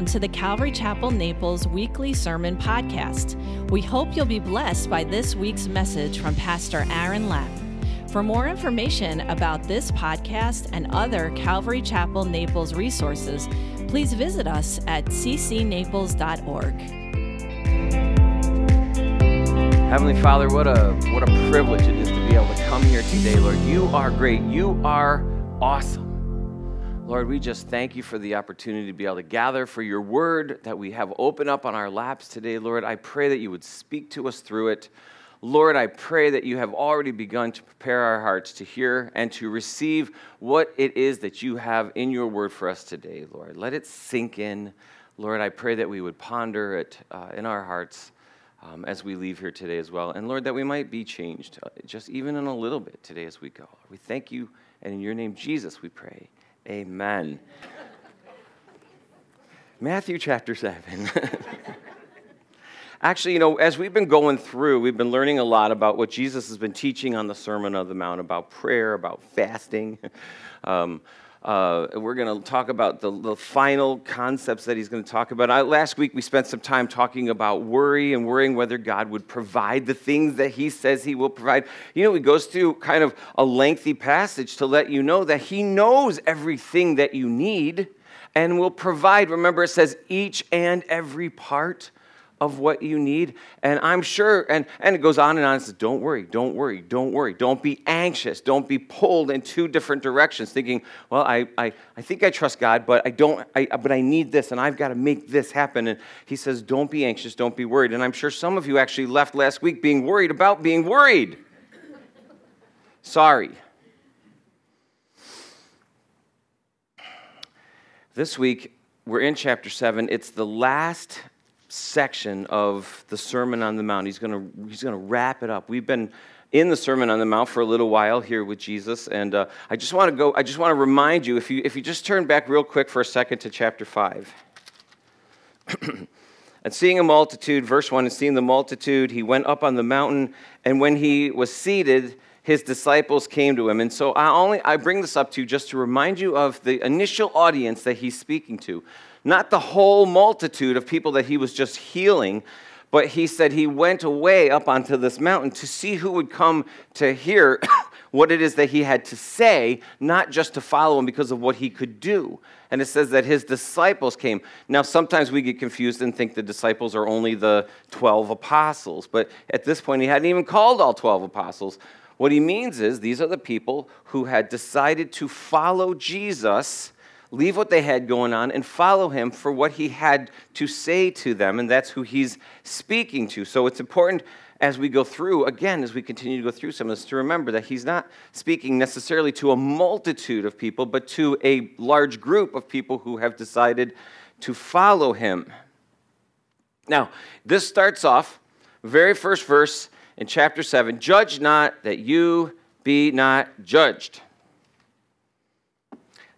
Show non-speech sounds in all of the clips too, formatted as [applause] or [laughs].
Welcome to the Calvary Chapel Naples weekly sermon podcast. We hope you'll be blessed by this week's message from Pastor Aaron Lapp. For more information about this podcast and other Calvary Chapel Naples resources, please visit us at ccnaples.org. Heavenly Father, what a what a privilege it is to be able to come here today, Lord. You are great. You are awesome. Lord, we just thank you for the opportunity to be able to gather for your word that we have open up on our laps today, Lord. I pray that you would speak to us through it. Lord, I pray that you have already begun to prepare our hearts to hear and to receive what it is that you have in your word for us today, Lord. Let it sink in. Lord, I pray that we would ponder it uh, in our hearts um, as we leave here today as well. And Lord, that we might be changed uh, just even in a little bit today as we go. We thank you, and in your name, Jesus, we pray. Amen. Matthew chapter 7. [laughs] Actually, you know, as we've been going through, we've been learning a lot about what Jesus has been teaching on the Sermon on the Mount about prayer, about fasting. [laughs] Um, uh, we're going to talk about the, the, final concepts that he's going to talk about. I, last week, we spent some time talking about worry and worrying whether God would provide the things that he says he will provide. You know, he goes through kind of a lengthy passage to let you know that he knows everything that you need and will provide. Remember, it says each and every part of what you need. And I'm sure, and, and it goes on and on. It says, don't worry, don't worry, don't worry. Don't be anxious. Don't be pulled in two different directions, thinking, well, I, I, I think I trust God, but I don't, I, but I need this and I've got to make this happen. And he says, don't be anxious, don't be worried. And I'm sure some of you actually left last week being worried about being worried. Sorry. This week, we're in chapter 7. It's the last section of the Sermon on the Mount. He's going he's to wrap it up. We've been in the Sermon on the Mount for a little while here with Jesus, and uh, I just want to go. I just want to remind you, if you if you just turn back real quick for a second to chapter five. [clears throat] and seeing a multitude, verse one, and seeing the multitude, he went up on the mountain, and when he was seated his disciples came to him. And so I only I bring this up to you just to remind you of the initial audience that he's speaking to not the whole multitude of people that he was just healing, but he said he went away up onto this mountain to see who would come to hear [coughs] what it is that he had to say, not just to follow him because of what he could do. And it says that his disciples came. Now, sometimes we get confused and think the disciples are only the 12 apostles, but at this point, he hadn't even called all 12 apostles. What he means is these are the people who had decided to follow Jesus leave what they had going on and follow him for what he had to say to them. And that's who he's speaking to. So it's important as we go through, again, as we continue to go through some of this, to remember that he's not speaking necessarily to a multitude of people, but to a large group of people who have decided to follow him. Now, this starts off, very first verse in chapter 7 Judge not that you be not judged.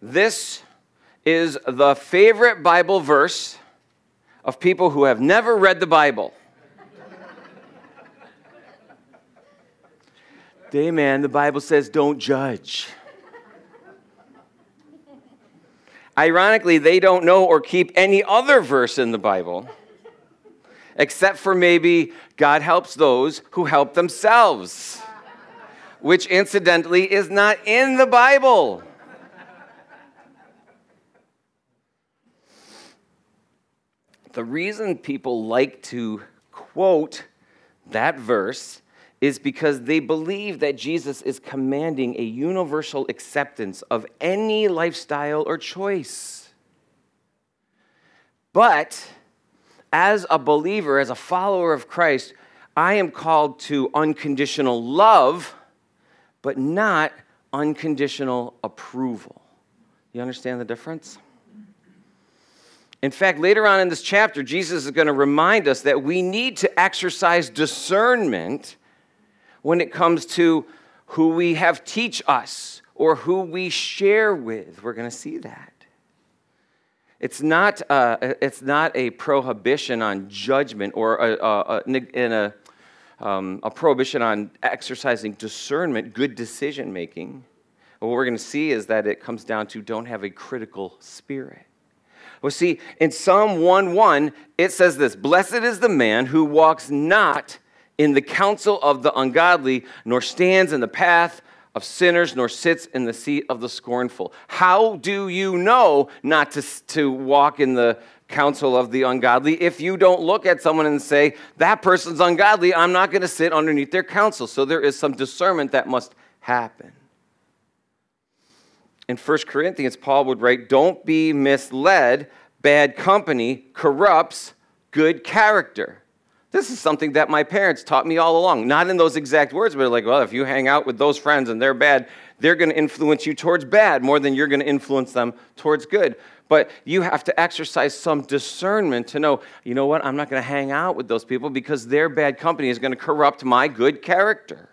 This is the favorite Bible verse of people who have never read the Bible. Day man, the Bible says don't judge. Ironically, they don't know or keep any other verse in the Bible except for maybe God helps those who help themselves, which incidentally is not in the Bible. The reason people like to quote that verse is because they believe that Jesus is commanding a universal acceptance of any lifestyle or choice. But as a believer, as a follower of Christ, I am called to unconditional love, but not unconditional approval. You understand the difference? In fact, later on in this chapter, Jesus is going to remind us that we need to exercise discernment when it comes to who we have teach us or who we share with. We're going to see that. It's not, uh, it's not a prohibition on judgment or a, a, a, a, um, a prohibition on exercising discernment, good decision making. What we're going to see is that it comes down to don't have a critical spirit. Well, see, in Psalm 1 1, it says this Blessed is the man who walks not in the counsel of the ungodly, nor stands in the path of sinners, nor sits in the seat of the scornful. How do you know not to, to walk in the counsel of the ungodly if you don't look at someone and say, that person's ungodly, I'm not going to sit underneath their counsel? So there is some discernment that must happen. In 1 Corinthians, Paul would write, Don't be misled. Bad company corrupts good character. This is something that my parents taught me all along. Not in those exact words, but like, well, if you hang out with those friends and they're bad, they're going to influence you towards bad more than you're going to influence them towards good. But you have to exercise some discernment to know, you know what, I'm not going to hang out with those people because their bad company is going to corrupt my good character.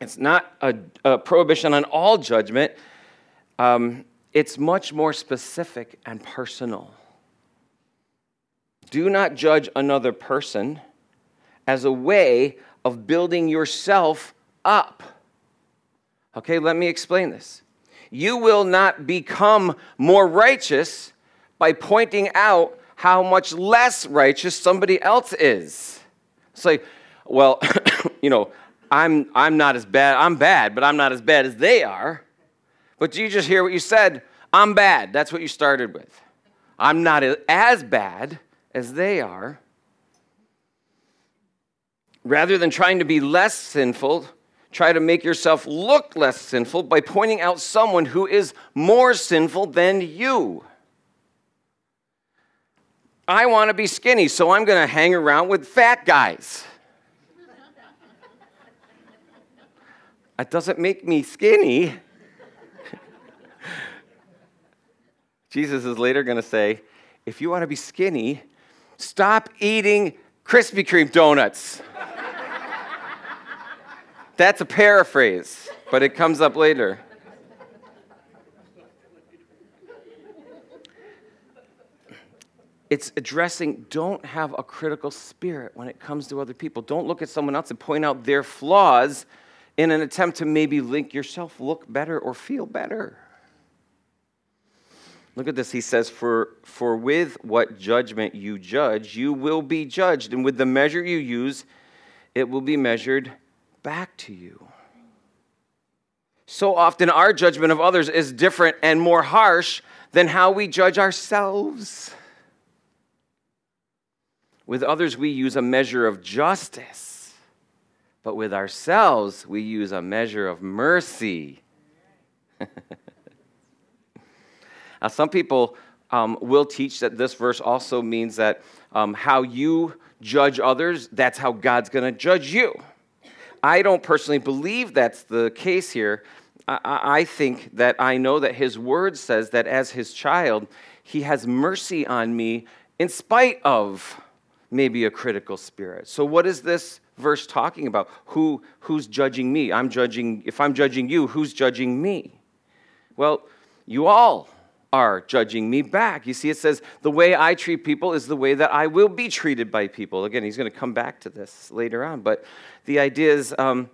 It's not a, a prohibition on all judgment, um, it's much more specific and personal. Do not judge another person as a way of building yourself up. Okay, let me explain this. You will not become more righteous by pointing out how much less righteous somebody else is. It's like, well, [coughs] you know, I'm, I'm not as bad, I'm bad, but I'm not as bad as they are. But you just hear what you said? I'm bad. That's what you started with. I'm not as bad, as they are. Rather than trying to be less sinful, try to make yourself look less sinful by pointing out someone who is more sinful than you. I want to be skinny, so I'm going to hang around with fat guys. That doesn't make me skinny. Jesus is later going to say, if you want to be skinny, Stop eating Krispy Kreme donuts. That's a paraphrase, but it comes up later. It's addressing don't have a critical spirit when it comes to other people. Don't look at someone else and point out their flaws in an attempt to maybe link yourself look better or feel better. Look at this. He says, for, for with what judgment you judge, you will be judged. And with the measure you use, it will be measured back to you. So often, our judgment of others is different and more harsh than how we judge ourselves. With others, we use a measure of justice, but with ourselves, we use a measure of mercy. [laughs] Now, some people um, will teach that this verse also means that um, how you judge others, that's how God's going to judge you. I don't personally believe that's the case here. I, I think that I know that His Word says that as His child, He has mercy on me in spite of maybe a critical spirit. So, what is this verse talking about? Who, who's judging me? I'm judging, if I'm judging you, who's judging me? Well, you all are judging me back. You see, it says, the way I treat people is the way that I will be treated by people. Again, he's going to come back to this later on. But the idea is um,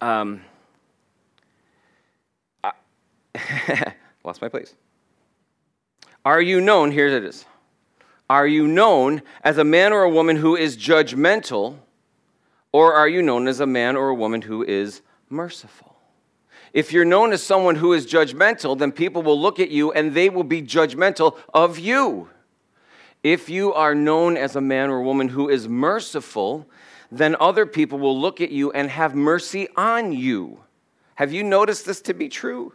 um, I [laughs] lost my place. Are you known? Here it is. Are you known as a man or a woman who is judgmental, or are you known as a man or a woman who is merciful? If you're known as someone who is judgmental, then people will look at you and they will be judgmental of you. If you are known as a man or a woman who is merciful, then other people will look at you and have mercy on you. Have you noticed this to be true?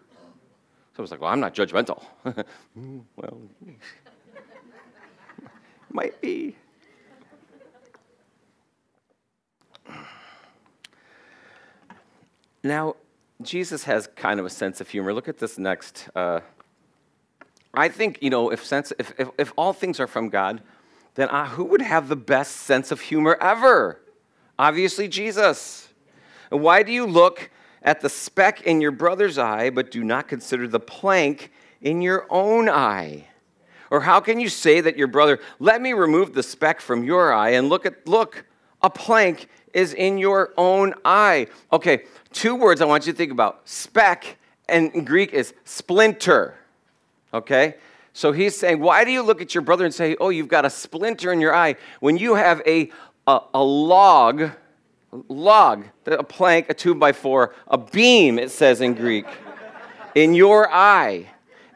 Someone's like, well, I'm not judgmental. [laughs] well, might be. Now, Jesus has kind of a sense of humor. Look at this next. Uh, I think, you know, if, sense, if, if, if all things are from God, then uh, who would have the best sense of humor ever? Obviously, Jesus. Why do you look at the speck in your brother's eye, but do not consider the plank in your own eye? Or how can you say that your brother, let me remove the speck from your eye and look at, look, a plank is in your own eye? Okay, two words I want you to think about speck, and Greek is splinter. Okay? So he's saying, why do you look at your brother and say, oh, you've got a splinter in your eye when you have a, a, a log, log, a plank, a two by four, a beam, it says in Greek, in your eye?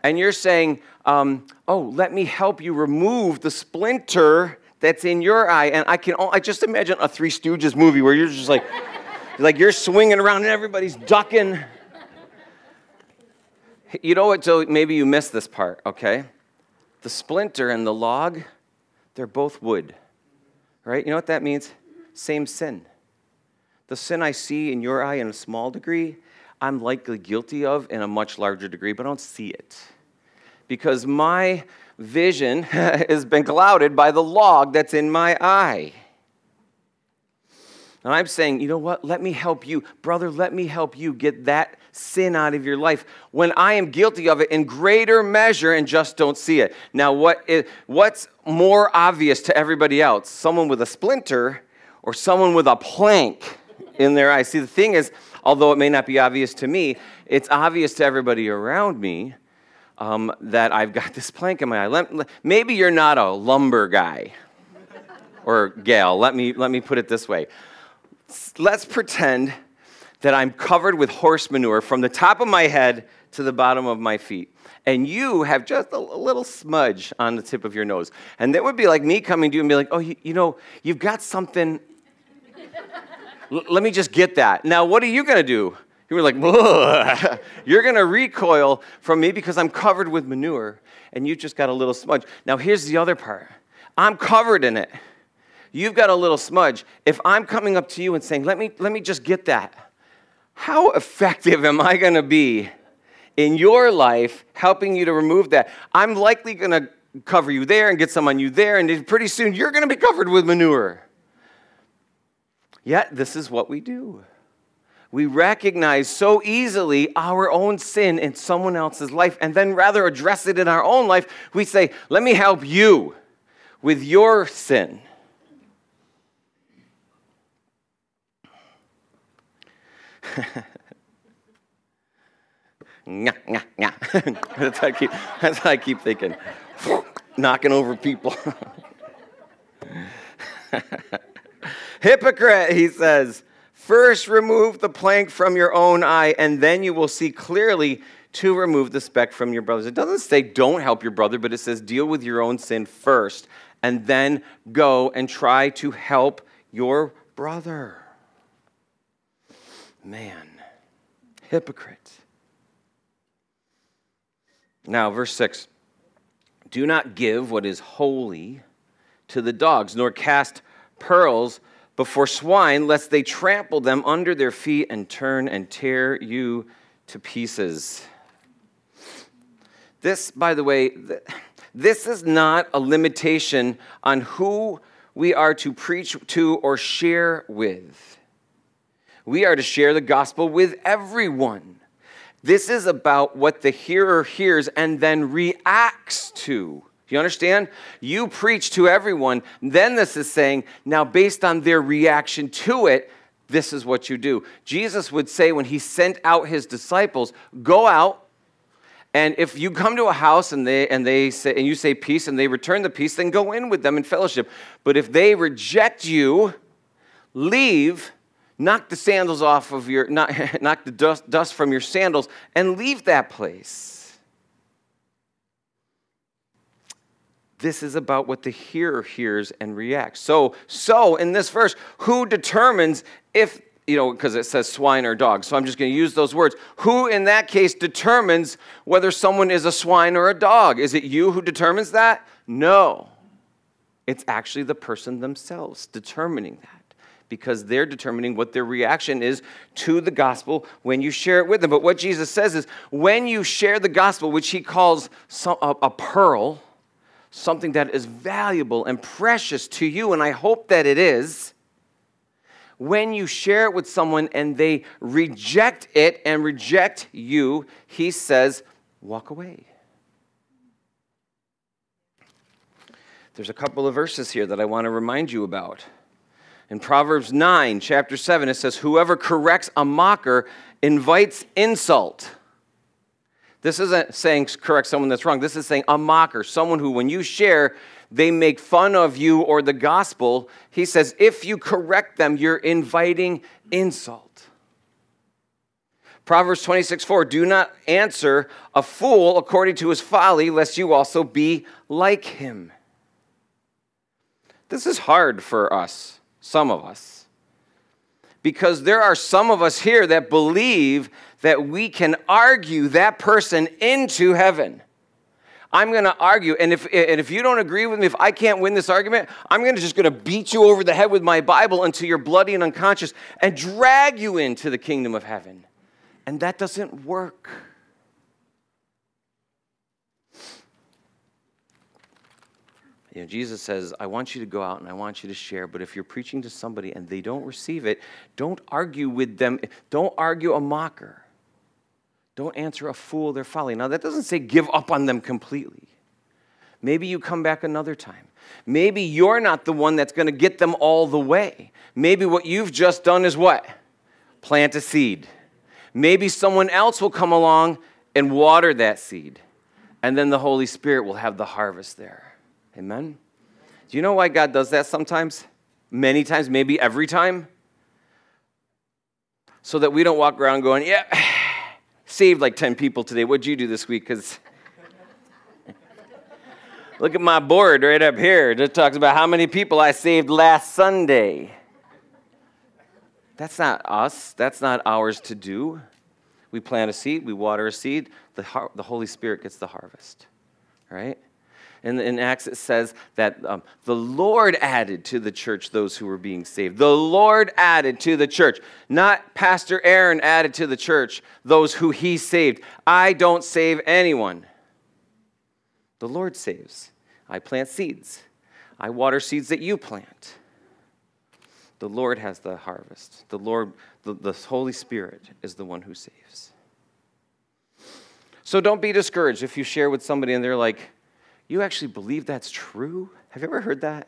And you're saying, um, oh, let me help you remove the splinter that's in your eye. And I can, I just imagine a Three Stooges movie where you're just like, like you're swinging around and everybody's ducking. You know what, Joe? Maybe you missed this part, okay? The splinter and the log, they're both wood, right? You know what that means? Same sin. The sin I see in your eye in a small degree, I'm likely guilty of in a much larger degree, but I don't see it. Because my vision [laughs] has been clouded by the log that's in my eye. And I'm saying, you know what? Let me help you. Brother, let me help you get that sin out of your life when I am guilty of it in greater measure and just don't see it. Now, what is, what's more obvious to everybody else? Someone with a splinter or someone with a plank in their eye? See, the thing is, although it may not be obvious to me, it's obvious to everybody around me um, that I've got this plank in my eye. Maybe you're not a lumber guy or gal. Let me, let me put it this way let's pretend that I'm covered with horse manure from the top of my head to the bottom of my feet. And you have just a little smudge on the tip of your nose. And that would be like me coming to you and be like, oh, you, you know, you've got something. L- let me just get that. Now, what are you going to do? You were like, [laughs] you're going to recoil from me because I'm covered with manure and you just got a little smudge. Now, here's the other part I'm covered in it you've got a little smudge. If I'm coming up to you and saying, let me, let me just get that, how effective am I going to be in your life helping you to remove that? I'm likely going to cover you there and get some on you there, and pretty soon you're going to be covered with manure. Yet, this is what we do. We recognize so easily our own sin in someone else's life, and then rather address it in our own life, we say, Let me help you with your sin. [laughs] [laughs] that's, how I keep, that's how I keep thinking. [laughs] Knocking over people. Hypocrite, he says, first remove the plank from your own eye, and then you will see clearly to remove the speck from your brother's. It doesn't say don't help your brother, but it says deal with your own sin first, and then go and try to help your brother. Man, hypocrite. Now, verse 6 Do not give what is holy to the dogs, nor cast pearls before swine, lest they trample them under their feet and turn and tear you to pieces. This, by the way, this is not a limitation on who we are to preach to or share with. We are to share the gospel with everyone. This is about what the hearer hears and then reacts to. You understand? You preach to everyone. Then this is saying, now based on their reaction to it, this is what you do. Jesus would say when he sent out his disciples, go out and if you come to a house and they and they say and you say peace and they return the peace, then go in with them in fellowship. But if they reject you, leave knock the sandals off of your, [laughs] knock, [laughs] knock the dust, dust from your sandals and leave that place. This is about what the hearer hears and reacts. So, so in this verse, who determines if, you know, because it says swine or dog, so I'm just going to use those words. Who in that case determines whether someone is a swine or a dog? Is it you who determines that? No. It's actually the person themselves determining that because they're determining what their reaction is to the gospel when you share it with them. But what Jesus says is when you share the gospel, which he calls a pearl, something that is valuable and precious to you, and I hope that it is, when you share it with someone and they reject it and reject you, he says, walk away. There's a couple of verses here that I want to remind you about. In Proverbs 9, chapter 7, it says, Whoever corrects a mocker invites insult. This isn't saying correct someone that's wrong. This is saying a mocker, someone who, when you share, they make fun of you or the gospel. He says, if you correct them, you're inviting insult. Proverbs 26 4 Do not answer a fool according to his folly, lest you also be like him. This is hard for us, some of us, because there are some of us here that believe that we can argue that person into heaven. I'm going to argue, and if, and if you don't agree with me, if I can't win this argument, I'm going to just going to beat you over the head with my Bible until you're bloody and unconscious and drag you into the kingdom of heaven. And that doesn't work. You know, Jesus says, I want you to go out and I want you to share, but if you're preaching to somebody and they don't receive it, don't argue with them. Don't argue a mocker. Don't answer a fool their folly. Now, that doesn't say give up on them completely. Maybe you come back another time. Maybe you're not the one that's going to get them all the way. Maybe what you've just done is what? Plant a seed. Maybe someone else will come along and water that seed, and then the Holy Spirit will have the harvest there. Amen? Do you know why God does that sometimes? Many times, maybe every time? So that we don't walk around going, yeah, saved like 10 people today. What'd you do this week? Because [laughs] look at my board right up here. It talks about how many people I saved last Sunday. That's not us. That's not ours to do. We plant a seed, we water a seed, the, har- the Holy Spirit gets the harvest, right? In, in Acts, it says that um, the Lord added to the church those who were being saved. The Lord added to the church, not Pastor Aaron added to the church those who he saved. I don't save anyone. The Lord saves. I plant seeds, I water seeds that you plant. The Lord has the harvest. The Lord, the, the Holy Spirit is the one who saves. So don't be discouraged if you share with somebody and they're like, You actually believe that's true? Have you ever heard that?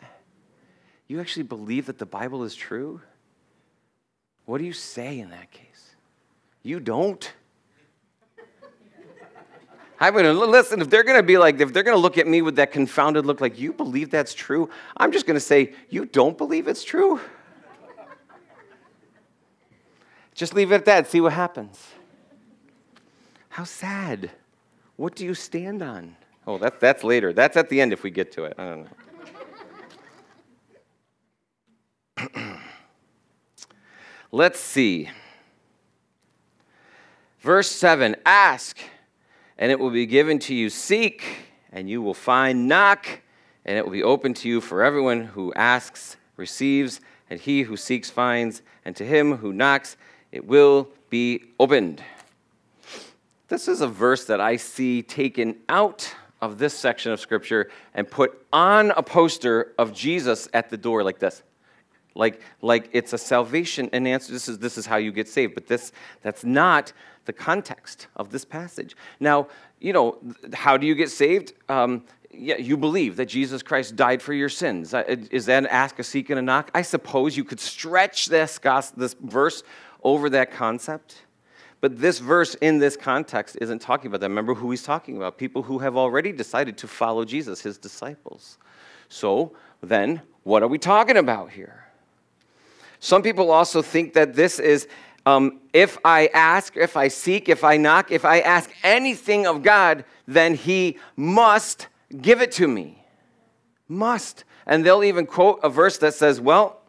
You actually believe that the Bible is true? What do you say in that case? You don't? I'm going to listen. If they're going to be like, if they're going to look at me with that confounded look, like, you believe that's true, I'm just going to say, you don't believe it's true? [laughs] Just leave it at that, see what happens. How sad. What do you stand on? Oh, that, that's later. That's at the end if we get to it. I don't know. [clears throat] Let's see. Verse 7 Ask, and it will be given to you. Seek, and you will find. Knock, and it will be open to you. For everyone who asks receives, and he who seeks finds, and to him who knocks, it will be opened. This is a verse that I see taken out of this section of Scripture and put on a poster of Jesus at the door like this. Like, like it's a salvation and answer. This is, this is how you get saved. But this, that's not the context of this passage. Now, you know, how do you get saved? Um, yeah, you believe that Jesus Christ died for your sins. Uh, is that an ask, a seek, and a knock? I suppose you could stretch this, this verse over that concept. But this verse in this context isn't talking about that. Remember who he's talking about people who have already decided to follow Jesus, his disciples. So then, what are we talking about here? Some people also think that this is um, if I ask, if I seek, if I knock, if I ask anything of God, then he must give it to me. Must. And they'll even quote a verse that says, well,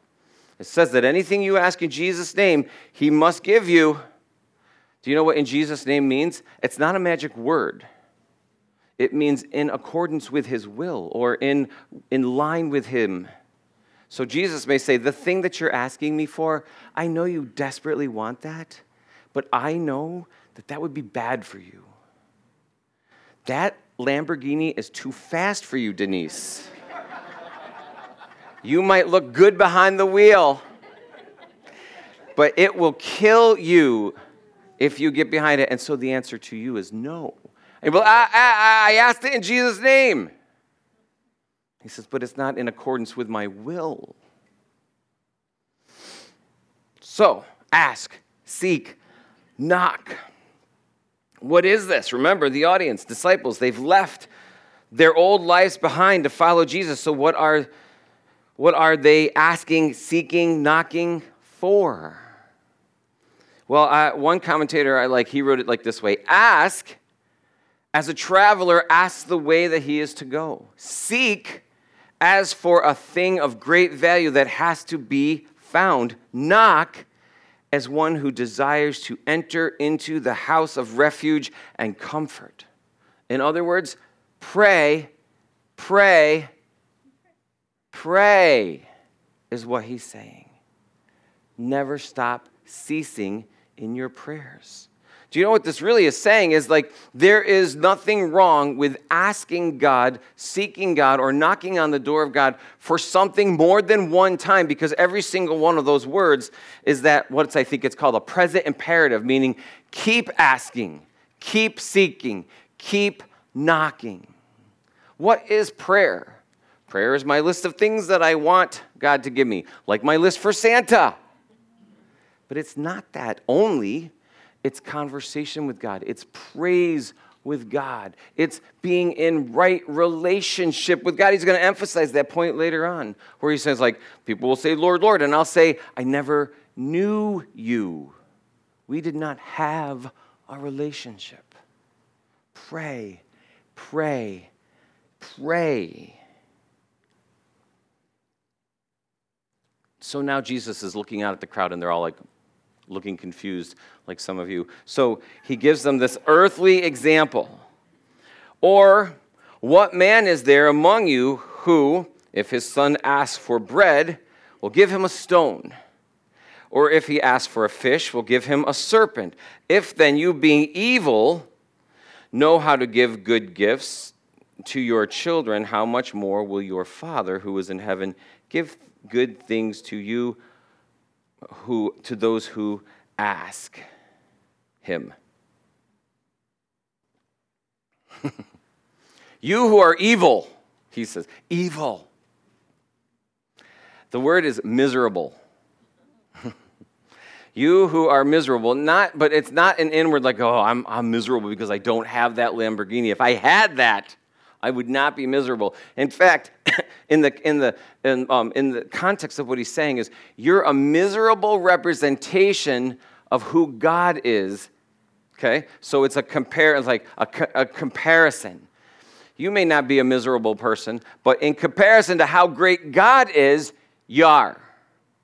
it says that anything you ask in Jesus' name, he must give you. Do you know what in Jesus' name means? It's not a magic word. It means in accordance with his will or in, in line with him. So Jesus may say, The thing that you're asking me for, I know you desperately want that, but I know that that would be bad for you. That Lamborghini is too fast for you, Denise. You might look good behind the wheel, but it will kill you if you get behind it. And so the answer to you is no. And well, I, I, I asked it in Jesus' name. He says, but it's not in accordance with my will. So ask, seek, knock. What is this? Remember, the audience, disciples, they've left their old lives behind to follow Jesus. So, what are, what are they asking, seeking, knocking for? Well, I, one commentator I like, he wrote it like this way Ask as a traveler ask the way that he is to go. Seek as for a thing of great value that has to be found. Knock as one who desires to enter into the house of refuge and comfort. In other words, pray, pray, pray is what he's saying. Never stop ceasing in your prayers. Do you know what this really is saying? Is like there is nothing wrong with asking God, seeking God, or knocking on the door of God for something more than one time because every single one of those words is that what I think it's called a present imperative, meaning keep asking, keep seeking, keep knocking. What is prayer? Prayer is my list of things that I want God to give me, like my list for Santa. But it's not that only it's conversation with God, it's praise with God, it's being in right relationship with God. He's going to emphasize that point later on, where he says, like, people will say, Lord, Lord, and I'll say, I never knew you. We did not have a relationship. Pray, pray, pray. So now Jesus is looking out at the crowd, and they're all like, looking confused like some of you. So he gives them this earthly example. Or, what man is there among you who, if his son asks for bread, will give him a stone? Or if he asks for a fish, will give him a serpent? If then you, being evil, know how to give good gifts to your children, how much more will your Father who is in heaven give good things to you who, to those who ask him. [laughs] you who are evil, he says, evil. The word is miserable. [laughs] you who are miserable, not, but it's not an inward like, oh, I'm, I'm miserable because I don't have that Lamborghini. If I had that, I would not be miserable. In fact, in the, in, the, in, um, in the context of what he's saying is, you're a miserable representation of who God is. Okay? So it's a compare, it's like a, a comparison. You may not be a miserable person, but in comparison to how great God is, you are.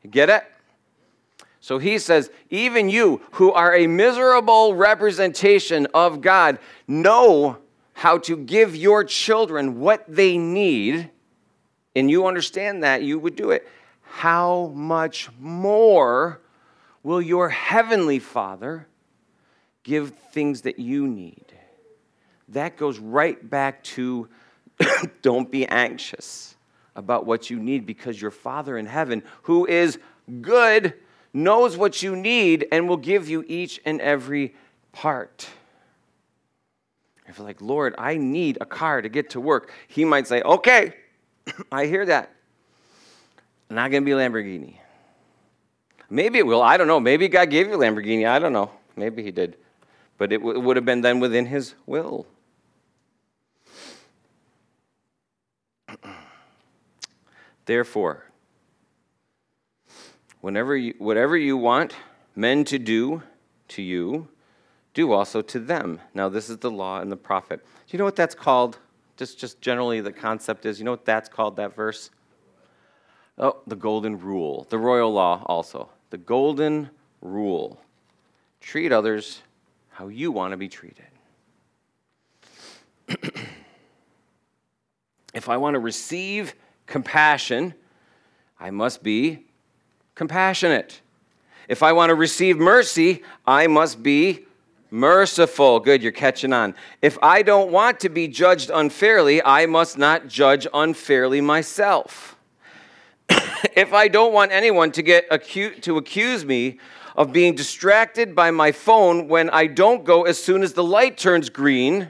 Get it? So he says, even you who are a miserable representation of God, know how to give your children what they need, and you understand that, you would do it. How much more will your heavenly Father give things that you need? That goes right back to [coughs] don't be anxious about what you need because your Father in heaven, who is good, knows what you need and will give you each and every part. If you're like, Lord, I need a car to get to work, he might say, Okay, [coughs] I hear that. Not going to be Lamborghini. Maybe it will. I don't know. Maybe God gave you Lamborghini. I don't know. Maybe He did. But it, w- it would have been then within His will. [coughs] Therefore, whenever you, whatever you want men to do to you, do also to them. Now, this is the law and the prophet. Do you know what that's called? Just, just generally, the concept is you know what that's called, that verse? Oh, the golden rule. The royal law also. The golden rule. Treat others how you want to be treated. [clears throat] if I want to receive compassion, I must be compassionate. If I want to receive mercy, I must be Merciful. Good, you're catching on. If I don't want to be judged unfairly, I must not judge unfairly myself. [coughs] if I don't want anyone to get acu- to accuse me of being distracted by my phone when I don't go as soon as the light turns green,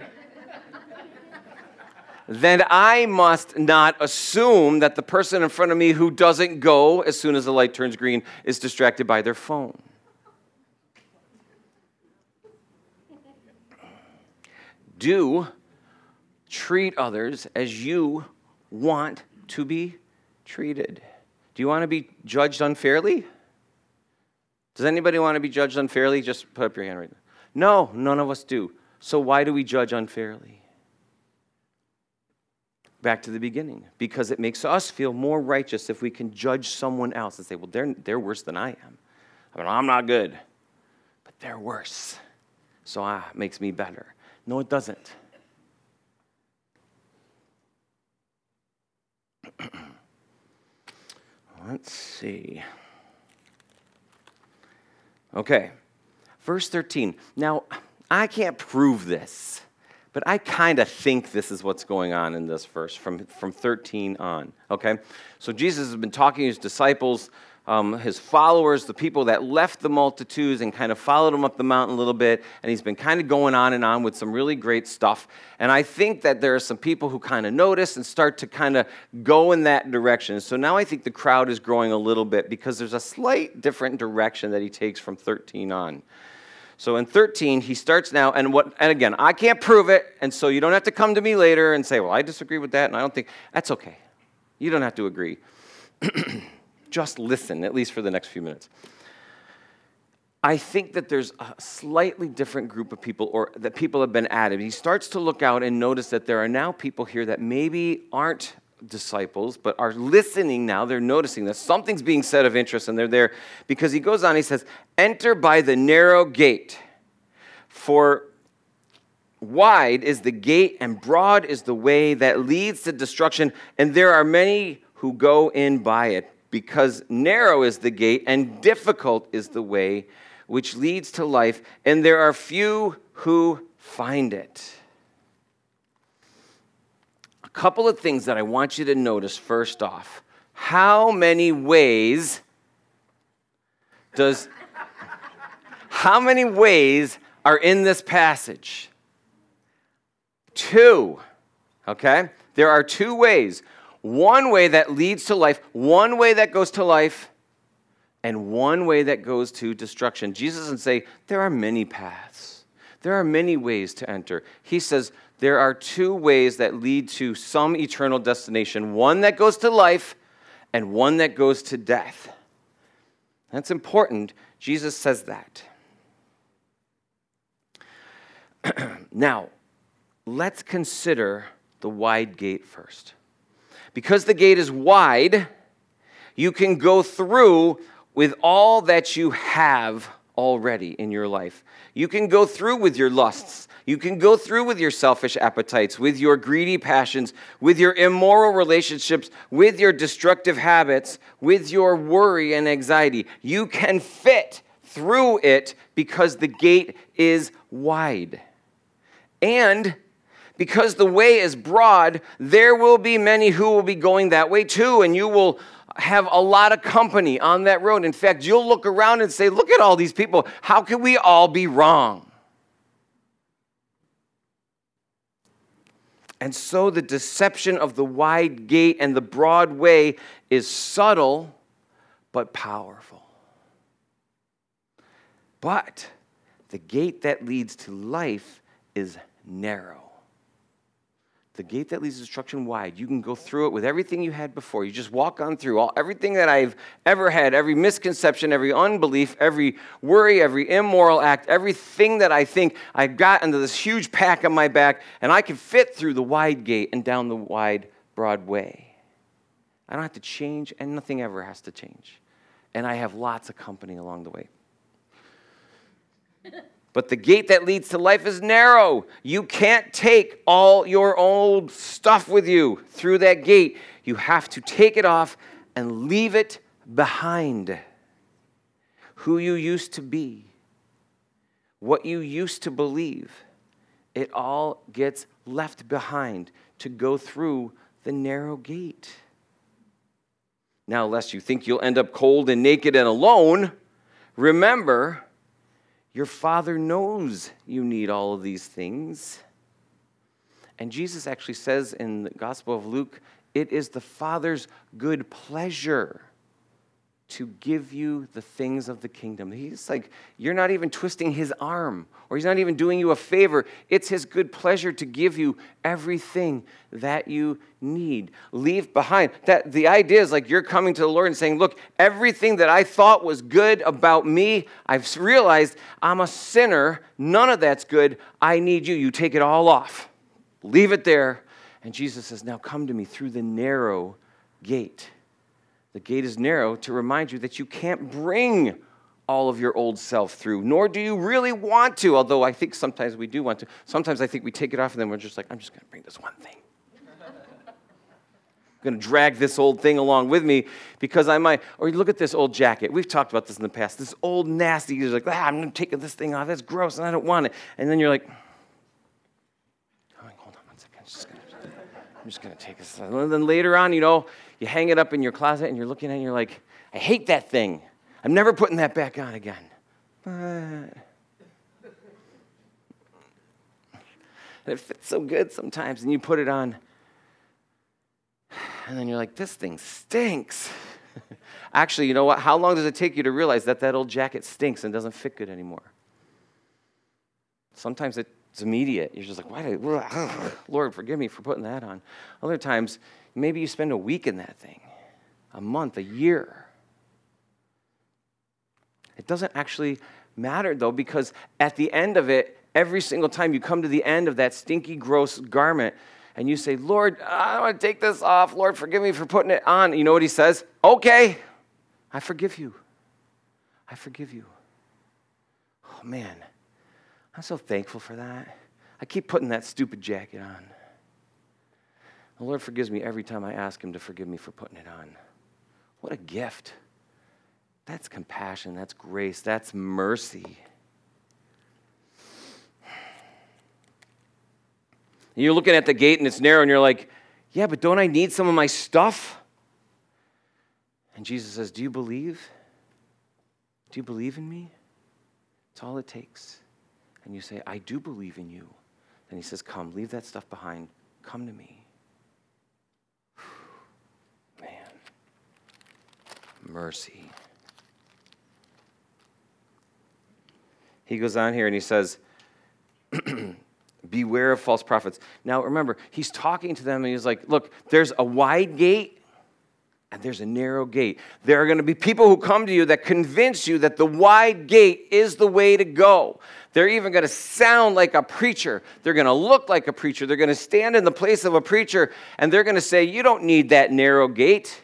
then I must not assume that the person in front of me who doesn't go as soon as the light turns green is distracted by their phone. Do treat others as you want to be treated. Do you want to be judged unfairly? Does anybody want to be judged unfairly? Just put up your hand right now. No, none of us do. So why do we judge unfairly? Back to the beginning. Because it makes us feel more righteous if we can judge someone else and say, well, they're, they're worse than I am. I mean, I'm not good, but they're worse. So ah, it makes me better. No, it doesn't. [clears throat] Let's see. Okay, verse 13. Now, I can't prove this, but I kind of think this is what's going on in this verse from, from 13 on. Okay? So Jesus has been talking to his disciples um, his followers, the people that left the multitudes and kind of followed him up the mountain a little bit. And he's been kind of going on and on with some really great stuff. And I think that there are some people who kind of notice and start to kind of go in that direction. So now I think the crowd is growing a little bit because there's a slight different direction that he takes from 13 on. So in 13, he starts now, and what? And again, I can't prove it, and so you don't have to come to me later and say, "Well, I disagree with that," and I don't think that's okay. You don't have to agree. [clears throat] just listen, at least for the next few minutes. I think that there's a slightly different group of people, or that people have been added. He starts to look out and notice that there are now people here that maybe aren't disciples, but are listening now. They're noticing that something's being said of interest, and they're there because he goes on, he says, Enter by the narrow gate, for wide is the gate, and broad is the way that leads to destruction, and there are many who go in by it because narrow is the gate and difficult is the way which leads to life, and there are few who find it. A couple of things that I want you to notice first off. How many ways does how many ways are in this passage? Two. Okay? There are two ways one way that leads to life, one way that goes to life, and one way that goes to destruction. Jesus doesn't say, there are many paths, there are many ways to enter. He says, there are two ways that lead to some eternal destination one that goes to life, and one that goes to death. That's important. Jesus says that. [clears throat] now, let's consider the wide gate first. Because the gate is wide, you can go through with all that you have already in your life. You can go through with your lusts. You can go through with your selfish appetites, with your greedy passions, with your immoral relationships, with your destructive habits, with your worry and anxiety. You can fit through it because the gate is wide. And because the way is broad, there will be many who will be going that way too, and you will have a lot of company on that road. In fact, you'll look around and say, Look at all these people. How can we all be wrong? And so the deception of the wide gate and the broad way is subtle but powerful. But the gate that leads to life is narrow. The gate that leads to destruction wide. You can go through it with everything you had before. You just walk on through all everything that I've ever had, every misconception, every unbelief, every worry, every immoral act, everything that I think I've got under this huge pack on my back, and I can fit through the wide gate and down the wide, broad way. I don't have to change, and nothing ever has to change. And I have lots of company along the way. [laughs] But the gate that leads to life is narrow. You can't take all your old stuff with you through that gate. You have to take it off and leave it behind. Who you used to be, what you used to believe, it all gets left behind to go through the narrow gate. Now, lest you think you'll end up cold and naked and alone, remember your Father knows you need all of these things. And Jesus actually says in the Gospel of Luke, it is the Father's good pleasure to give you the things of the kingdom. He's like, you're not even twisting his arm, or he's not even doing you a favor. It's his good pleasure to give you everything that you need. Leave behind. That the idea is like you're coming to the Lord and saying, Look, everything that I thought was good about me, I've realized I'm a sinner. None of that's good. I need you. You take it all off. Leave it there. And Jesus says, Now come to me through the narrow gate. The gate is narrow to remind you that you can't bring all of your old self through, nor do you really want to, although I think sometimes we do want to. Sometimes I think we take it off and then we're just like, I'm just going to bring this one thing. I'm going to drag this old thing along with me because I might. Or you look at this old jacket. We've talked about this in the past. This old nasty, you're like, ah, I'm taking this thing off. That's gross and I don't want it. And then you're like, oh, hold on one second. I'm just going to, I'm just going to take this. And then later on, you know, you hang it up in your closet and you're looking at it and you're like, I hate that thing. I'm never putting that back on again. But it fits so good sometimes, and you put it on, and then you're like, this thing stinks. [laughs] Actually, you know what? How long does it take you to realize that that old jacket stinks and doesn't fit good anymore? Sometimes it's immediate. You're just like, why did, [sighs] Lord, forgive me for putting that on. Other times, Maybe you spend a week in that thing, a month, a year. It doesn't actually matter though, because at the end of it, every single time you come to the end of that stinky, gross garment, and you say, Lord, I want to take this off. Lord, forgive me for putting it on. You know what he says? Okay, I forgive you. I forgive you. Oh man, I'm so thankful for that. I keep putting that stupid jacket on. The Lord forgives me every time I ask Him to forgive me for putting it on. What a gift. That's compassion, that's grace, that's mercy. You're looking at the gate and it's narrow, and you're like, yeah, but don't I need some of my stuff? And Jesus says, Do you believe? Do you believe in me? It's all it takes. And you say, I do believe in you. Then he says, Come, leave that stuff behind. Come to me. [sighs] Man, mercy. He goes on here and he says, [clears throat] Beware of false prophets. Now remember, he's talking to them and he's like, Look, there's a wide gate and there's a narrow gate. There are going to be people who come to you that convince you that the wide gate is the way to go. They're even going to sound like a preacher. They're going to look like a preacher. They're going to stand in the place of a preacher and they're going to say, You don't need that narrow gate.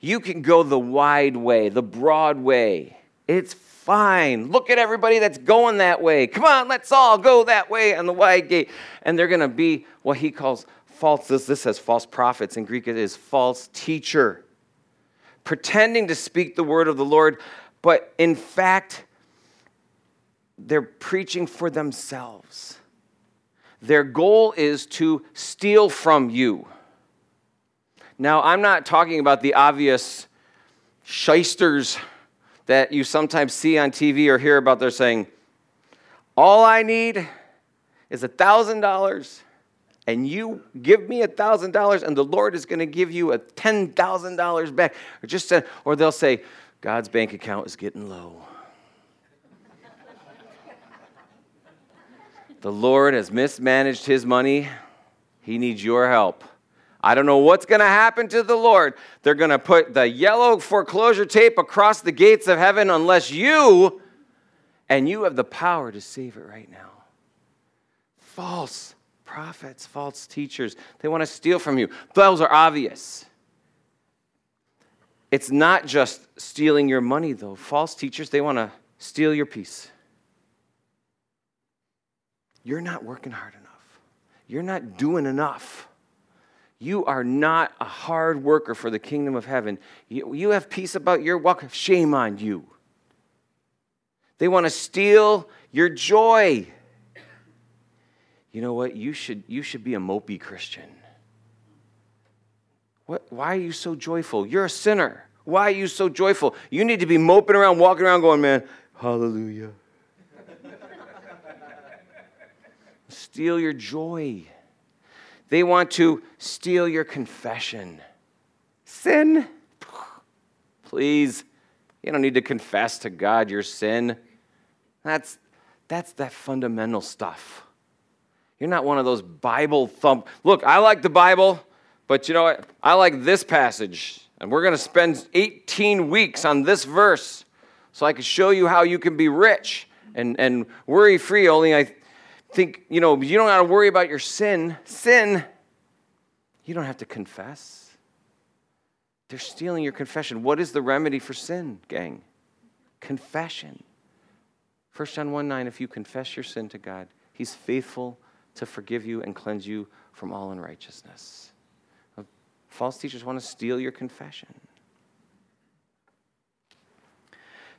You can go the wide way, the broad way. It's fine. Look at everybody that's going that way. Come on, let's all go that way on the wide gate. And they're going to be what he calls false. This, this says false prophets. In Greek, it is false teacher. Pretending to speak the word of the Lord, but in fact, they're preaching for themselves. Their goal is to steal from you. Now, I'm not talking about the obvious shysters that you sometimes see on TV or hear about. They're saying, All I need is a $1,000, and you give me a $1,000, and the Lord is going to give you a $10,000 back. Or, just, or they'll say, God's bank account is getting low. the Lord has mismanaged his money. He needs your help. I don't know what's going to happen to the Lord. They're going to put the yellow foreclosure tape across the gates of heaven unless you, and you have the power to save it right now. False prophets, false teachers, they want to steal from you. Those are obvious. It's not just stealing your money, though. False teachers, they want to steal your peace. You're not working hard enough, you're not doing enough. You are not a hard worker for the kingdom of heaven. You, you have peace about your walk. Shame on you. They want to steal your joy. You know what? You should, you should be a mopey Christian. What, why are you so joyful? You're a sinner. Why are you so joyful? You need to be moping around, walking around, going, man, hallelujah. [laughs] Steal your joy. They want to steal your confession. Sin? [sighs] please. You don't need to confess to God your sin. That's, that's that fundamental stuff. You're not one of those Bible thump. Look, I like the Bible, but you know what? I like this passage. And we're going to spend 18 weeks on this verse so I can show you how you can be rich and, and worry free. Only I think, you know, you don't have to worry about your sin. Sin, you don't have to confess. They're stealing your confession. What is the remedy for sin, gang? Confession. 1 John 1 9, if you confess your sin to God, He's faithful to forgive you and cleanse you from all unrighteousness. Uh, false teachers want to steal your confession.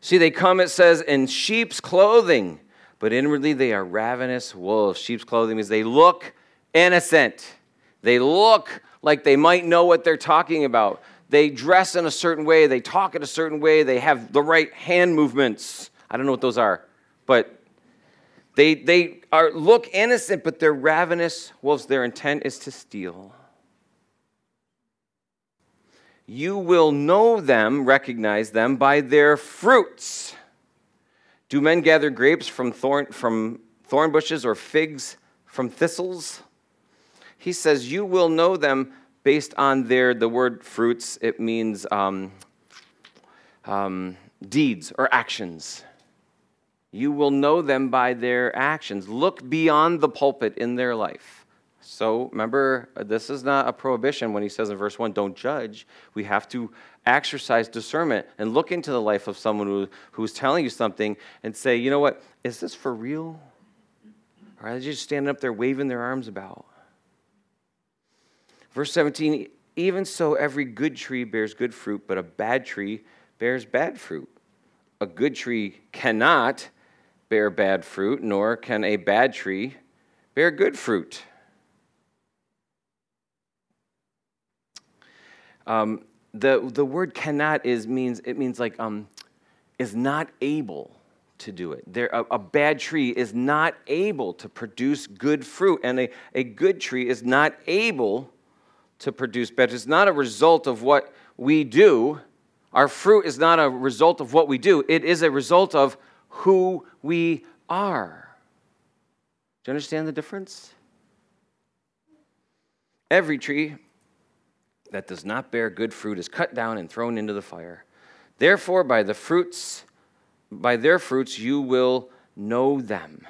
See, they come, it says, in sheep's clothing, but inwardly they are ravenous wolves. Sheep's clothing means they look innocent. They look like they might know what they're talking about. They dress in a certain way, they talk in a certain way, they have the right hand movements. I don't know what those are, but they, they are, look innocent, but they're ravenous wolves. Their intent is to steal. You will know them, recognize them, by their fruits. Do men gather grapes from thorn, from thorn bushes or figs from thistles? He says, You will know them based on their, the word fruits, it means um, um, deeds or actions. You will know them by their actions. Look beyond the pulpit in their life. So remember, this is not a prohibition when he says in verse 1, don't judge. We have to exercise discernment and look into the life of someone who, who's telling you something and say, you know what, is this for real? Or are they just standing up there waving their arms about? Verse 17, even so, every good tree bears good fruit, but a bad tree bears bad fruit. A good tree cannot bear bad fruit, nor can a bad tree bear good fruit. Um, the, the word cannot is means it means like um, is not able to do it. There, a, a, bad tree is not able to produce good fruit, and a, a good tree is not able to produce bad. It's not a result of what we do. Our fruit is not a result of what we do. It is a result of who we are. Do you understand the difference? Every tree that does not bear good fruit is cut down and thrown into the fire. Therefore, by the fruits, by their fruits you will know them.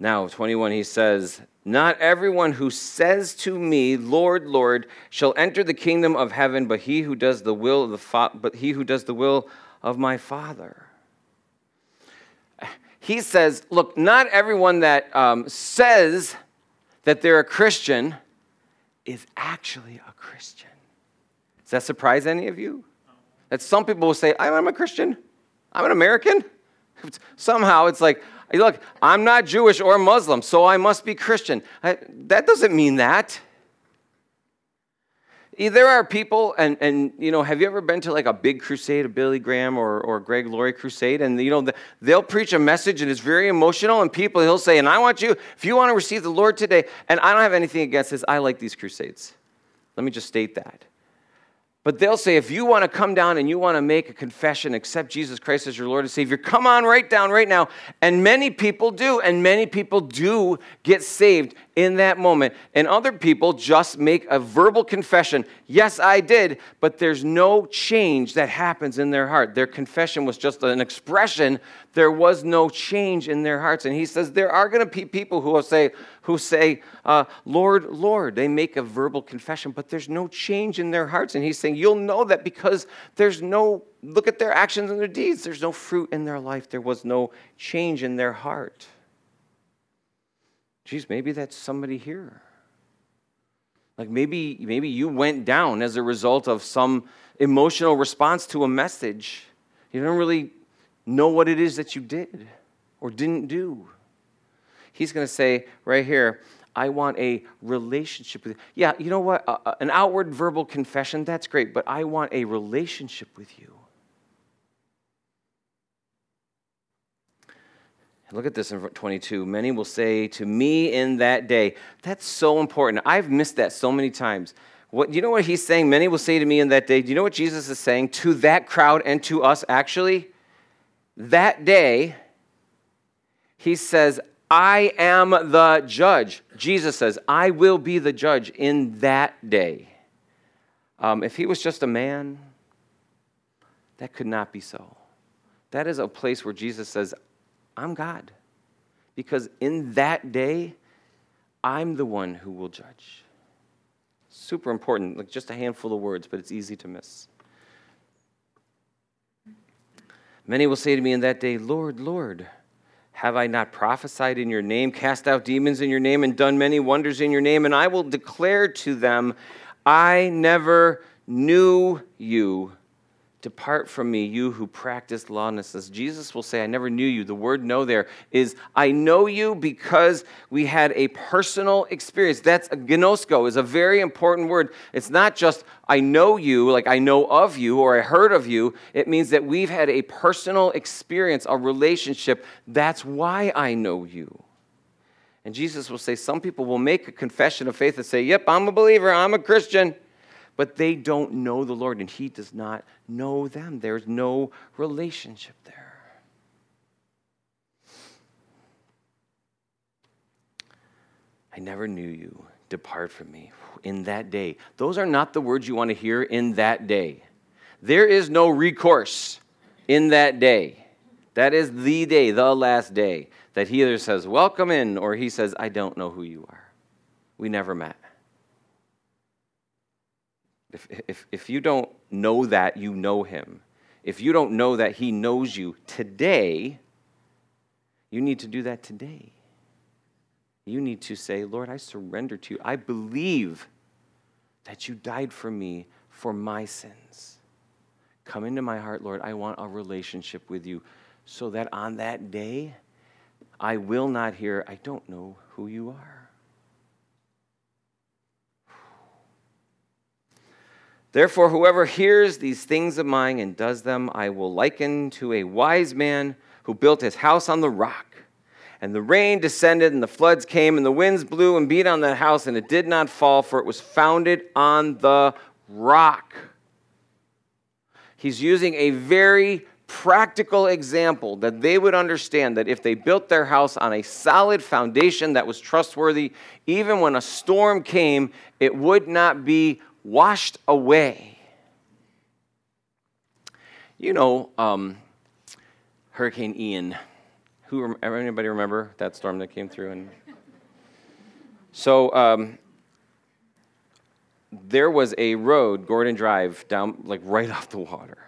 Now, 21, he says, Not everyone who says to me, Lord, Lord, shall enter the kingdom of heaven, but he who does the will of the fa- but he who does the will of my Father. He says, Look, not everyone that um, says that they're a Christian is actually a Christian. Does that surprise any of you? That some people will say, I'm a Christian, I'm an American. [laughs] Somehow it's like, look, I'm not Jewish or Muslim, so I must be Christian. I, that doesn't mean that Eh, there are people, and, and you know, have you ever been to like a big crusade, a Billy Graham or, or Greg Laurie crusade? And you know, they'll preach a message and it's very emotional, and people, he'll say, and I want you, if you want to receive the Lord today, and I don't have anything against this, I like these crusades. Let me just state that. But they'll say, if you want to come down and you want to make a confession, accept Jesus Christ as your Lord and Savior, come on right down right now. And many people do, and many people do get saved in that moment. And other people just make a verbal confession yes, I did, but there's no change that happens in their heart. Their confession was just an expression, there was no change in their hearts. And he says there are going to be people who will say, who say, uh, Lord, Lord. They make a verbal confession, but there's no change in their hearts. And he's saying, You'll know that because there's no, look at their actions and their deeds. There's no fruit in their life, there was no change in their heart. Geez, maybe that's somebody here. Like maybe, maybe you went down as a result of some emotional response to a message. You don't really know what it is that you did or didn't do. He's going to say right here, I want a relationship with you. Yeah, you know what? Uh, an outward verbal confession, that's great, but I want a relationship with you. Look at this in 22. Many will say to me in that day, that's so important. I've missed that so many times. What, you know what he's saying? Many will say to me in that day, do you know what Jesus is saying to that crowd and to us actually? That day, he says, I am the judge. Jesus says, I will be the judge in that day. Um, if he was just a man, that could not be so. That is a place where Jesus says, I'm God. Because in that day, I'm the one who will judge. Super important, like just a handful of words, but it's easy to miss. Many will say to me in that day, Lord, Lord, have I not prophesied in your name, cast out demons in your name, and done many wonders in your name? And I will declare to them, I never knew you. Depart from me, you who practice lawlessness. Jesus will say, I never knew you. The word know there is, I know you because we had a personal experience. That's a gnosko, is a very important word. It's not just, I know you, like I know of you or I heard of you. It means that we've had a personal experience, a relationship. That's why I know you. And Jesus will say, some people will make a confession of faith and say, Yep, I'm a believer, I'm a Christian but they don't know the Lord, and He does not know them. There's no relationship there. I never knew you. Depart from me in that day. Those are not the words you want to hear in that day. There is no recourse in that day. That is the day, the last day, that he either says, Welcome in, or he says, I don't know who you are. We never met. If, if, if you don't know that, you know him. If you don't know that he knows you today, you need to do that today. You need to say, Lord, I surrender to you. I believe that you died for me for my sins. Come into my heart, Lord. I want a relationship with you so that on that day, I will not hear, I don't know who you are. Therefore, whoever hears these things of mine and does them, I will liken to a wise man who built his house on the rock. And the rain descended, and the floods came, and the winds blew and beat on that house, and it did not fall, for it was founded on the rock. He's using a very practical example that they would understand that if they built their house on a solid foundation that was trustworthy, even when a storm came, it would not be washed away. You know, um, Hurricane Ian. Who anybody remember that storm that came through? And so um, there was a road, Gordon Drive, down like right [laughs] off the water.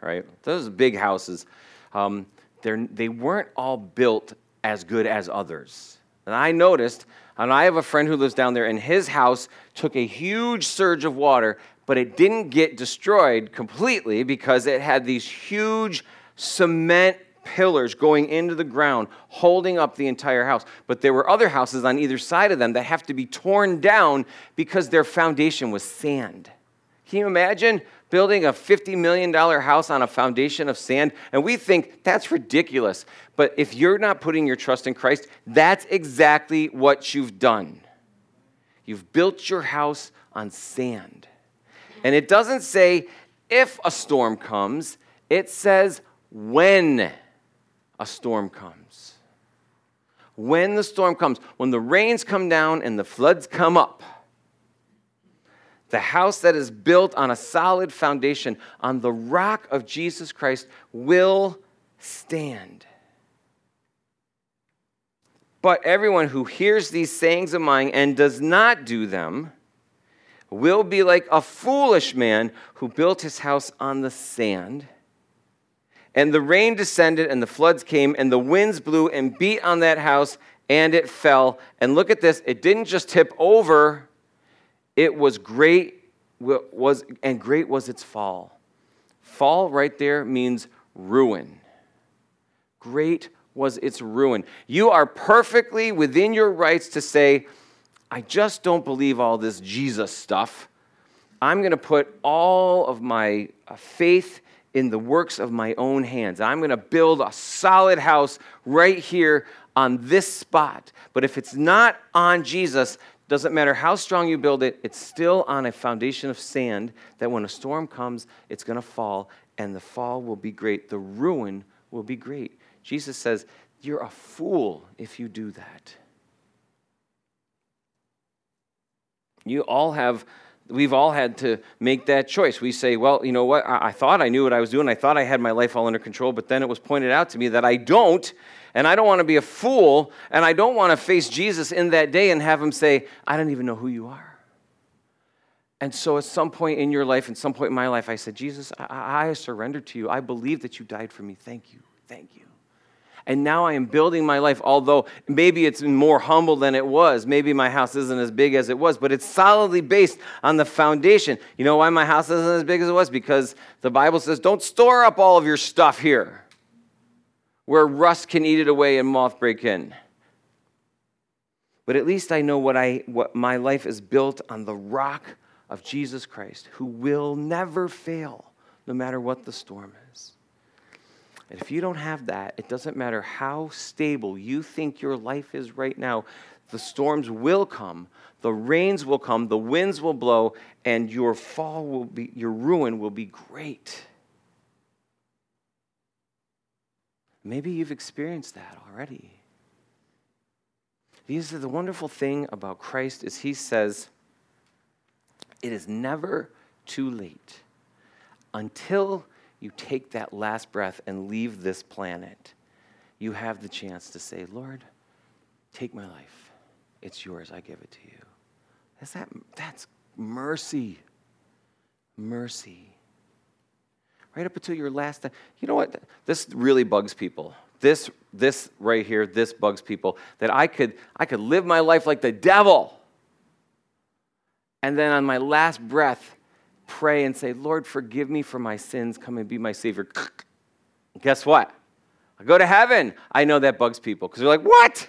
Right, those big houses. Um, they weren't all built as good as others. And I noticed and I have a friend who lives down there, and his house took a huge surge of water, but it didn't get destroyed completely because it had these huge cement pillars going into the ground, holding up the entire house. But there were other houses on either side of them that have to be torn down because their foundation was sand. Can you imagine building a $50 million house on a foundation of sand? And we think that's ridiculous. But if you're not putting your trust in Christ, that's exactly what you've done. You've built your house on sand. And it doesn't say if a storm comes, it says when a storm comes. When the storm comes, when the rains come down and the floods come up, the house that is built on a solid foundation, on the rock of Jesus Christ, will stand. But everyone who hears these sayings of mine and does not do them will be like a foolish man who built his house on the sand. And the rain descended, and the floods came, and the winds blew and beat on that house, and it fell. And look at this it didn't just tip over it was great, was, and great was its fall. Fall right there means ruin. Great was its ruin. You are perfectly within your rights to say, I just don't believe all this Jesus stuff. I'm going to put all of my uh, faith in the works of my own hands. I'm going to build a solid house right here on this spot. But if it's not on Jesus, Doesn't matter how strong you build it, it's still on a foundation of sand that when a storm comes, it's going to fall, and the fall will be great. The ruin will be great. Jesus says, You're a fool if you do that. You all have we've all had to make that choice. We say, well, you know what? I, I, thought I knew what I was doing. I thought I had my life all under control, but then it was pointed out to me that I don't. And I don't want to be a fool. And I don't want to face Jesus in that day and have him say, I don't even know who you are. And so at some point in your life, and some point in my life, I said, Jesus, I, I surrender to you. I believe that you died for me. Thank you. Thank you. And now I am building my life, although maybe it's more humble than it was. Maybe my house isn't as big as it was, but it's solidly based on the foundation. You know why my house isn't as big as it was? Because the Bible says, don't store up all of your stuff here where rust can eat it away and moth break in. But at least I know what, I, what my life is built on the rock of Jesus Christ, who will never fail, no matter what the storm is. And if you don't have that, it doesn't matter how stable you think your life is right now, the storms will come, the rains will come, the winds will blow, and your fall will be, your ruin will be great. Maybe you've experienced that already. Because the wonderful thing about Christ is he says, it is never too late until you take that last breath and leave this planet, you have the chance to say, Lord, take my life. It's yours. I give it to you. Is that, that's mercy. Mercy. Right up until your last. You know what? This really bugs people. This, this right here, this bugs people. That I could, I could live my life like the devil. And then on my last breath, pray and say, Lord, forgive me for my sins. Come and be my Savior. [laughs] Guess what? I go to heaven. I know that bugs people because they're like, what?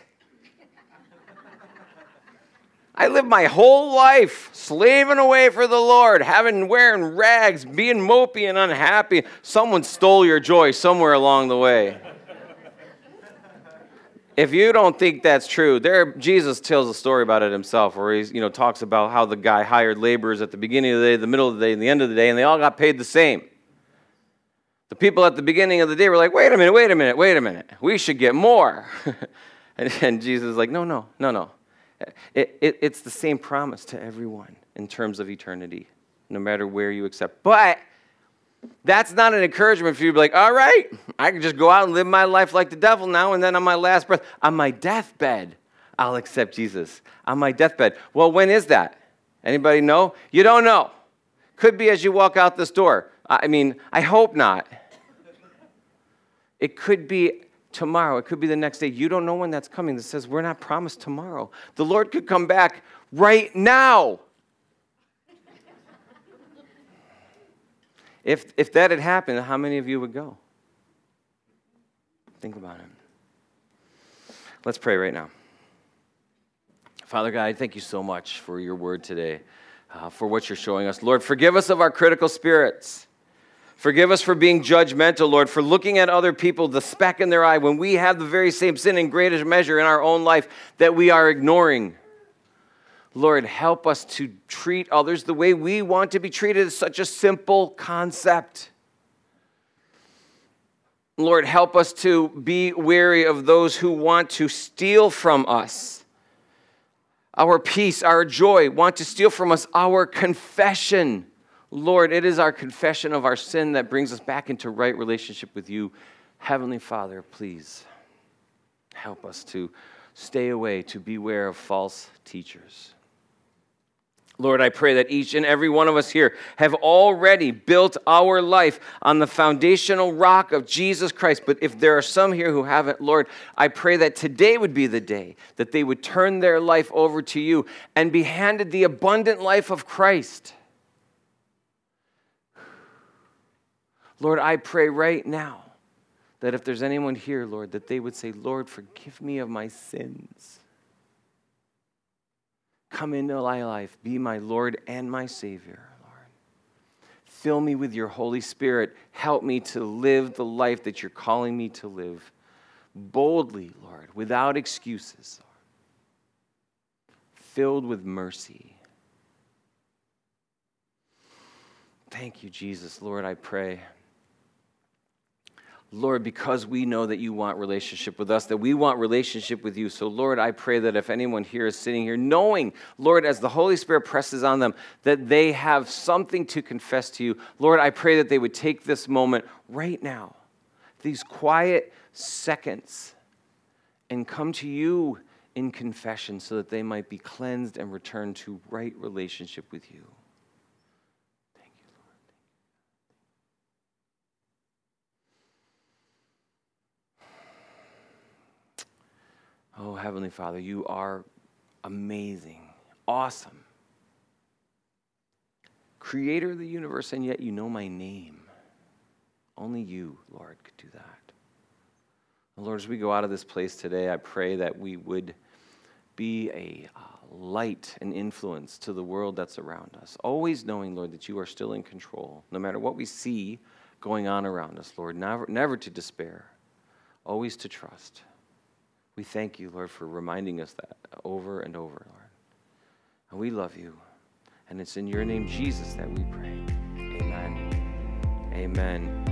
[laughs] I lived my whole life slaving away for the Lord, having wearing rags, being mopey and unhappy. Someone stole your joy somewhere along the way. If you don't think that's true, there Jesus tells a story about it himself, where he you know talks about how the guy hired laborers at the beginning of the day, the middle of the day, and the end of the day, and they all got paid the same. The people at the beginning of the day were like, "Wait a minute, wait a minute, wait a minute, we should get more," [laughs] and, and, Jesus is like, "No, no, no, no. It, it, it's the same promise to everyone in terms of eternity, no matter where you accept. But that's not an encouragement for you to be like, all right, I can just go out and live my life like the devil now, and then on my last breath, on my deathbed, I'll accept Jesus. On my deathbed. Well, when is that? Anybody know? You don't know. Could be as you walk out this door. I mean, I hope not. It could be tomorrow. It could be the next day. You don't know when that's coming. That says we're not promised tomorrow. The Lord could come back right now. If, if that had happened, how many of you would go? Think about it. Let's pray right now. Father God, thank you so much for your word today, uh, for what you're showing us. Lord, forgive us of our critical spirits. Forgive us for being judgmental, Lord, for looking at other people, the speck in their eye, when we have the very same sin in greatest measure in our own life that we are ignoring. Lord, help us to treat others the way we want to be treated. It's such a simple concept. Lord, help us to be wary of those who want to steal from us our peace, our joy, want to steal from us our confession. Lord, it is our confession of our sin that brings us back into right relationship with you. Heavenly Father, please help us to stay away, to beware of false teachers. Lord, I pray that each and every one of us here have already built our life on the foundational rock of Jesus Christ. But if there are some here who haven't, Lord, I pray that today would be the day that they would turn their life over to you and be handed the abundant life of Christ. Lord, I pray right now that if there's anyone here, Lord, that they would say, Lord, forgive me of my sins. Come into my life. Be my Lord and my Savior, Lord. Fill me with your Holy Spirit. Help me to live the life that you're calling me to live boldly, Lord, without excuses. Lord. filled with mercy. Thank you, Jesus. Lord, I pray. Lord, because we know that you want relationship with us, that we want relationship with you. So, Lord, I pray that if anyone here is sitting here knowing, Lord, as the Holy Spirit presses on them, that they have something to confess to you, Lord, I pray that they would take this moment right now, these quiet seconds, and come to you in confession so that they might be cleansed and return to right relationship with you. Oh, Heavenly Father, you are amazing, awesome. Creator of the universe, and yet you know my name. Only you, Lord, could do that. Lord, as we go out of this place today, I pray that we would be a uh, light and influence to the world that's around us. Always knowing, Lord, that you are still in control, no matter what we see going on around us, Lord. Never, never to despair, always to trust. We thank you, Lord, for reminding us that over and over, Lord. And we love you. And it's in your name, Jesus, that we pray. Amen. Amen.